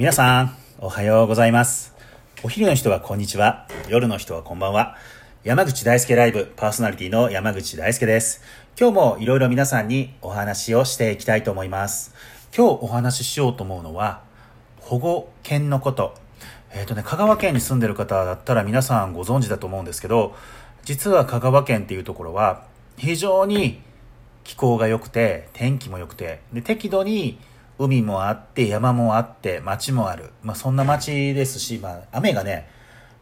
皆さん、おはようございます。お昼の人はこんにちは。夜の人はこんばんは。山口大輔ライブパーソナリティの山口大輔です。今日もいろいろ皆さんにお話をしていきたいと思います。今日お話ししようと思うのは、保護犬のこと。えっ、とね、香川県に住んでる方だったら皆さんご存知だと思うんですけど、実は香川県っていうところは非常に気候が良くて、天気も良くて、で、適度に海もあって、山もあって、町もある。まあ、そんな町ですし、まあ、雨がね、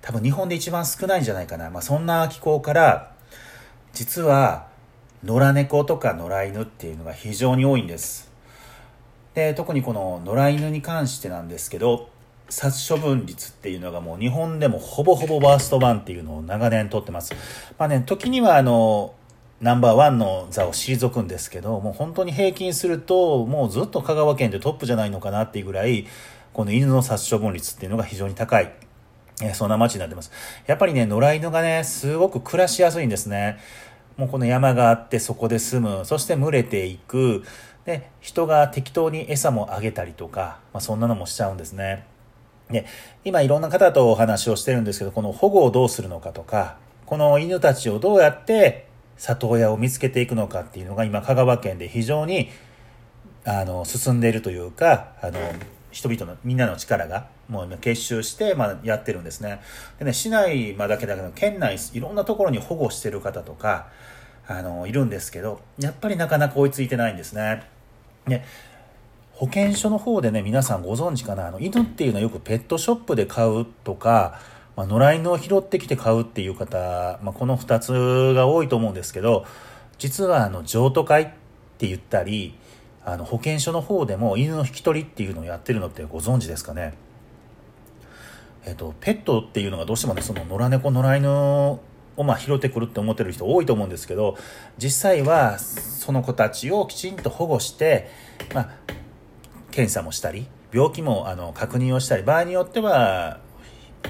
多分日本で一番少ないんじゃないかな。まあ、そんな気候から、実は、野良猫とか野良犬っていうのが非常に多いんです。で、特にこの野良犬に関してなんですけど、殺処分率っていうのがもう日本でもほぼほぼワースト版っていうのを長年取ってます。まあね、時にはあの、ナンバーワンの座を退くんですけど、もう本当に平均すると、もうずっと香川県でトップじゃないのかなっていうぐらい、この犬の殺処分率っていうのが非常に高い。えーそんな街になってます。やっぱりね、野良犬がね、すごく暮らしやすいんですね。もうこの山があってそこで住む、そして群れていく、で、人が適当に餌もあげたりとか、まあ、そんなのもしちゃうんですね。で、今いろんな方とお話をしてるんですけど、この保護をどうするのかとか、この犬たちをどうやって里親を見つけていくのかっていうのが今香川県で非常にあの進んでいるというか、あの、人々のみんなの力がもう今結集して、まあ、やってるんですね。でね、市内まだけだけど、県内いろんなところに保護してる方とか、あの、いるんですけど、やっぱりなかなか追いついてないんですね。で、保健所の方でね、皆さんご存知かな、あの、犬っていうのはよくペットショップで買うとか、まあ、野良犬を拾ってきて買うっていう方、まあ、この2つが多いと思うんですけど、実はあの、譲渡会って言ったり、あの、保健所の方でも犬の引き取りっていうのをやってるのってご存知ですかね。えっと、ペットっていうのがどうしてもね、その野良猫、野良犬をまあ拾ってくるって思ってる人多いと思うんですけど、実際はその子たちをきちんと保護して、まあ、検査もしたり、病気もあの確認をしたり、場合によっては、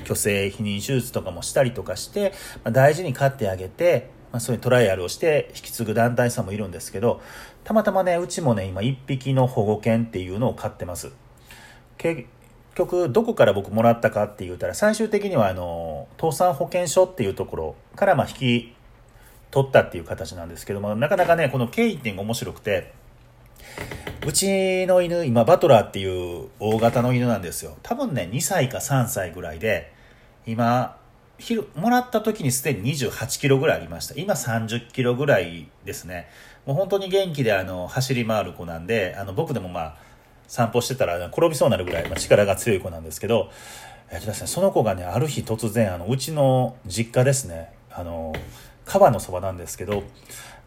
虚勢避妊手術とかもしたりとかして、まあ、大事に飼ってあげて、まあ、そういうトライアルをして引き継ぐ団体さんもいるんですけど、たまたまね、うちもね、今一匹の保護犬っていうのを飼ってます。結局、どこから僕もらったかって言ったら、最終的にはあの、倒産保険所っていうところからまあ引き取ったっていう形なんですけども、なかなかね、この経緯っていうのが面白くて、うちの犬、今、バトラーっていう大型の犬なんですよ。多分ね、2歳か3歳ぐらいで、今、ひるもらった時にすでに28キロぐらいありました。今30キロぐらいですね。もう本当に元気であの走り回る子なんで、あの僕でもまあ散歩してたら転びそうになるぐらい、まあ、力が強い子なんですけど、えっとですね、その子がね、ある日突然、あのうちの実家ですね、あの、川のそばなんですけど、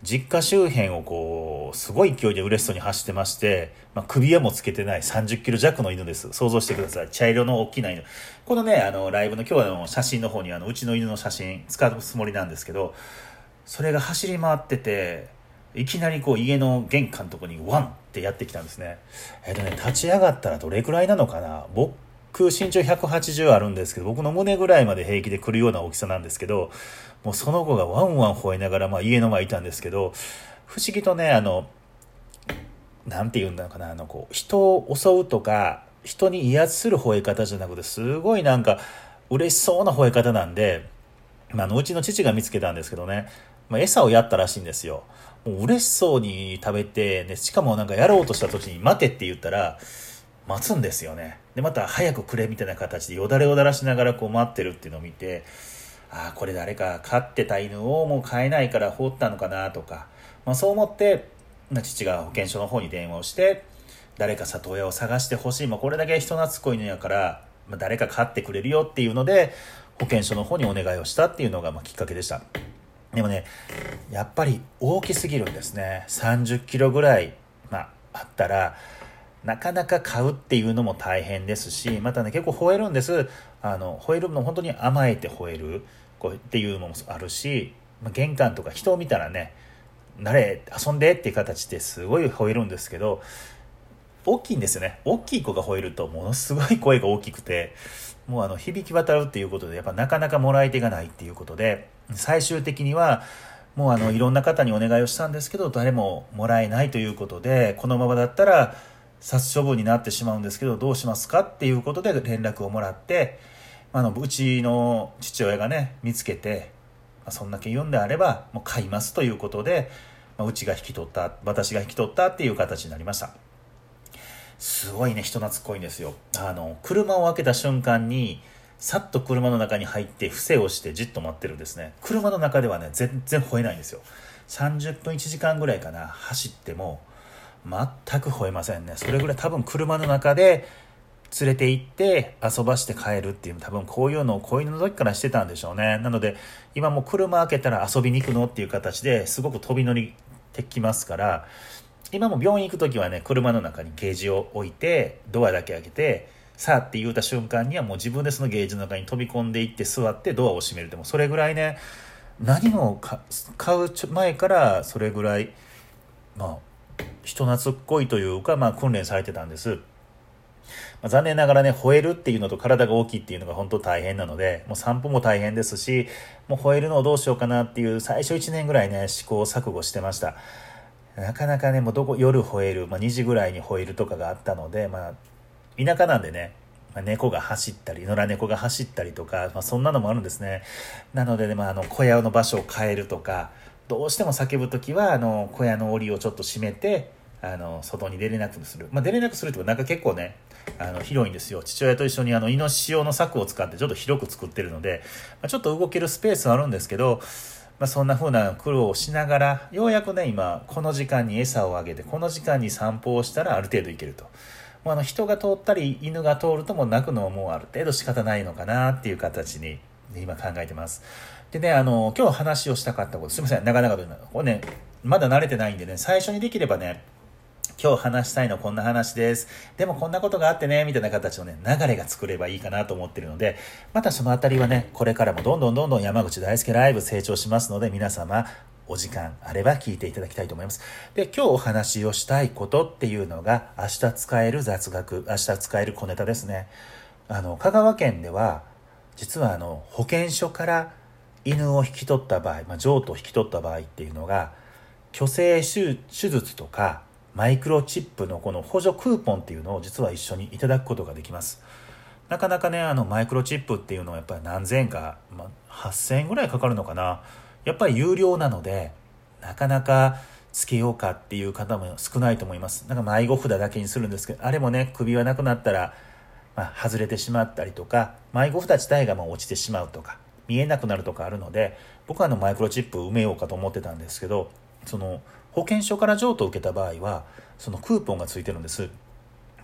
実家周辺をこう、すごい勢いで嬉しそうに走ってまして、まあ、首輪もつけてない30キロ弱の犬です。想像してください。茶色の大きな犬。このね、あの、ライブの今日の写真の方に、あの、うちの犬の写真使うつもりなんですけど、それが走り回ってて、いきなりこう家の玄関のとこにワンってやってきたんですね。えっとね、立ち上がったらどれくらいなのかな？僕、身長180あるんですけど、僕の胸ぐらいまで平気で来るような大きさなんですけど、もうその子がワンワン吠えながら、まあ家の前いたんですけど、不思議とね、あの、なんて言うんだろうかな、あの、こう、人を襲うとか、人に威圧する吠え方じゃなくて、すごいなんか、嬉しそうな吠え方なんで、まあ、あの、うちの父が見つけたんですけどね、まあ、餌をやったらしいんですよ。もう嬉しそうに食べて、ね、しかもなんかやろうとした時に待てって言ったら、待つんですよね。で、また早くくれみたいな形でよだれをだらしながらこう待ってるっていうのを見て、ああ、これ誰か飼ってた犬をもう飼えないから放ったのかなとか、まあそう思って、ま父が保健所の方に電話をして、誰か里親を探してほしい。まあこれだけ人懐っこい犬やから、まあ誰か飼ってくれるよっていうので、保健所の方にお願いをしたっていうのがまきっかけでした。でもね、やっぱり大きすぎるんですね。30キロぐらい、まあ、あったら、なかなか買うっていうのも大変ですし、またね、結構吠えるんです。あの、吠えるの本当に甘えて吠えるこうっていうのもあるし、ま、玄関とか人を見たらね、慣れ、遊んでっていう形ですごい吠えるんですけど、大きいんですよね。大きい子が吠えるとものすごい声が大きくて、もうあの響き渡るっていうことで、やっぱなかなかもらい手がないっていうことで、最終的には、もうあのいろんな方にお願いをしたんですけど、誰ももらえないということで、このままだったら、殺処分になってしまうんですけどどうしますかっていうことで連絡をもらってあのうちの父親がね見つけて、まあ、そんだけ言うんであればもう買いますということで、まあ、うちが引き取った私が引き取ったっていう形になりました。すごいね人懐っこいんですよ。あの車を開けた瞬間にさっと車の中に入って伏せをしてじっと待ってるんですね。車の中ではね全然吠えないんですよ。30分1時間ぐらいかな走っても全く吠えませんね。それぐらい多分車の中で連れて行って遊ばして帰るっていう多分こういうのを子犬の時からしてたんでしょうね。なので今も車開けたら遊びに行くのっていう形ですごく飛び乗りてきますから今も病院行く時はね車の中にゲージを置いてドアだけ開けてさあって言うた瞬間にはもう自分でそのゲージの中に飛び込んでいって座ってドアを閉めるでもそれぐらいね何も買う前からそれぐらいまあ人懐っこいというか、まあ、訓練されてたんです。まあ、残念ながらね、吠えるっていうのと体が大きいっていうのが本当大変なので、もう散歩も大変ですし、もう吠えるのをどうしようかなっていう最初1年ぐらいね、試行錯誤してました。なかなかね、もうどこ、夜吠える、まあ、2時ぐらいに吠えるとかがあったので、まあ、田舎なんでね、まあ、猫が走ったり野良猫が走ったりとか、まあ、そんなのもあるんですねなので、ね、まあ、あの小屋の場所を変えるとかどうしても叫ぶ時はあの小屋の檻をちょっと閉めてあの外に出れなくする、まあ、出れなくするってなんか結構ねあの広いんですよ。父親と一緒にあのイノシシ用の柵を使ってちょっと広く作ってるので、まあ、ちょっと動けるスペースはあるんですけどまあ、そんな風な苦労をしながらようやくね今この時間に餌をあげてこの時間に散歩をしたらある程度いけると。もうあの人が通ったり犬が通るともう泣くのはもうある程度仕方ないのかなっていう形にで今考えてます。でね、あの、今日話をしたかったこと、すいません、長々とこれね、まだ慣れてないんでね、最初にできればね、今日話したいのこんな話です。でもこんなことがあってね、みたいな形のね、流れが作ればいいかなと思ってるので、またそのあたりはね、これからもどんどんどんどん山口大輔ライブ成長しますので、皆様お時間あれば聞いていただきたいと思います。で、今日お話をしたいことっていうのが、明日使える雑学、明日使える小ネタですね。あの、香川県では、実はあの、保健所から犬を引き取った場合、まあ、譲渡を引き取った場合っていうのが、虚勢手術とか、マイクロチップのこの補助クーポンっていうのを実は一緒にいただくことができます。なかなかね、あの、マイクロチップっていうのはやっぱり何千円か、まあ、8000円ぐらいかかるのかな。やっぱり有料なのでなかなかつけようかっていう方も少ないと思いますなんか迷子札だけにするんですけどあれもね首はなくなったら、まあ、外れてしまったりとか迷子札自体がもう落ちてしまうとか見えなくなるとかあるので僕はあのマイクロチップ埋めようかと思ってたんですけどその保険証から譲渡を受けた場合はそのクーポンがついてるんです。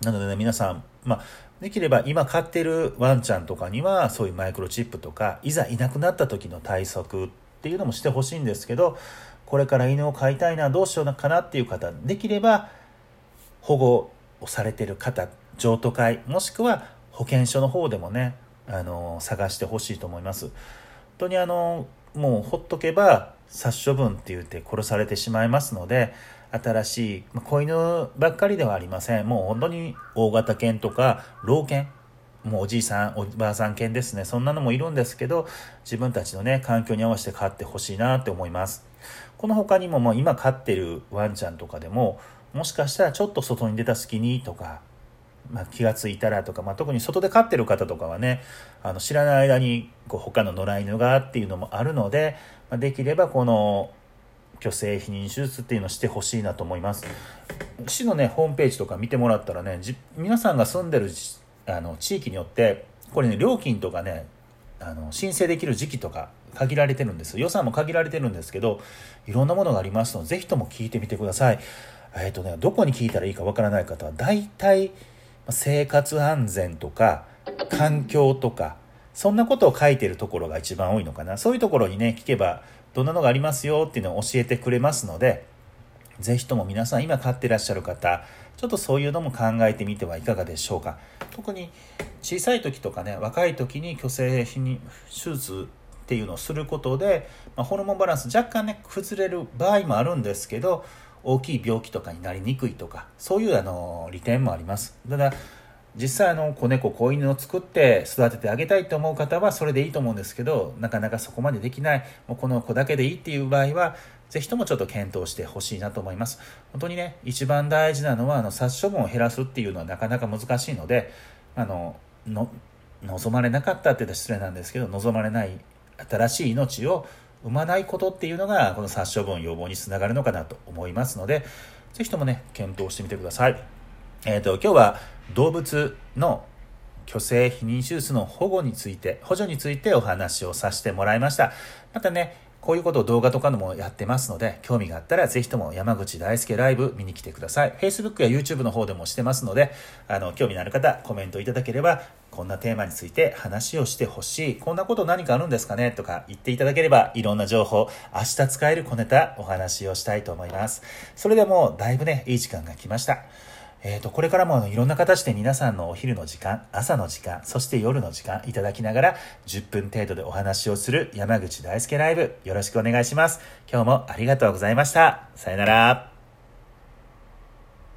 なのでね皆さん、まあ、できれば今飼ってるワンちゃんとかにはそういうマイクロチップとかいざいなくなった時の対策っていうのもしてほしいんですけどこれから犬を飼いたいなどうしようかなっていう方できれば保護をされてる方譲渡会もしくは保健所の方でもねあの探してほしいと思います。本当にあのもうほっとけば殺処分って言って殺されてしまいますので新しい子犬ばっかりではありません。もう本当に大型犬とか老犬もうおじいさんおばあさん犬ですね。そんなのもいるんですけど自分たちのね環境に合わせて飼ってほしいなって思います。この他にももう今飼ってるワンちゃんとかでももしかしたらちょっと外に出た隙にとか、まあ、気が付いたらとか、まあ、特に外で飼ってる方とかはねあの知らない間にこう他の野良犬がっていうのもあるので、まあ、できればこの虚勢避妊手術っていうのをしてほしいなと思います。市のねホームページとか見てもらったらね皆さんが住んでるあの地域によってこれね料金とかねあの申請できる時期とか限られてるんです。予算も限られてるんですけどいろんなものがありますのでぜひとも聞いてみてください。えっ、ー、とねどこに聞いたらいいかわからない方は大体生活安全とか環境とかそんなことを書いてるところが一番多いのかな。そういうところにね聞けばどんなのがありますよっていうのを教えてくれますのでぜひとも皆さん今飼ってらっしゃる方ちょっとそういうのも考えてみてはいかがでしょうか。特に小さい時とかね若い時に虚勢手術っていうのをすることで、まあ、ホルモンバランス若干ね崩れる場合もあるんですけど大きい病気とかになりにくいとかそういうあの利点もありますただ実際あの子猫子犬を作って育ててあげたいと思う方はそれでいいと思うんですけどなかなかそこまでできないもうこの子だけでいいっていう場合はぜひともちょっと検討してほしいなと思います。本当にね、一番大事なのは、あの、殺処分を減らすっていうのはなかなか難しいので、あの、の望まれなかったって言ったら失礼なんですけど、望まれない新しい命を生まないことっていうのが、この殺処分予防につながるのかなと思いますので、ぜひともね、検討してみてください。えっ、ー、と、今日は動物の虚勢避妊手術の保護について、補助についてお話をさせてもらいました。またね、こういうことを動画とかのもやってますので、興味があったらぜひとも山口大輔ライブ見に来てください。Facebook や YouTube の方でもしてますので、あの、興味のある方、コメントいただければ、こんなテーマについて話をしてほしい。こんなこと何かあるんですかね？とか言っていただければ、いろんな情報、明日使える小ネタお話をしたいと思います。それでもだいぶね、いい時間が来ました。えっ、ー、と、これからもいろんな形で皆さんのお昼の時間、朝の時間、そして夜の時間いただきながら10分程度でお話をする山口大輔ライブよろしくお願いします。今日もありがとうございました。さよなら。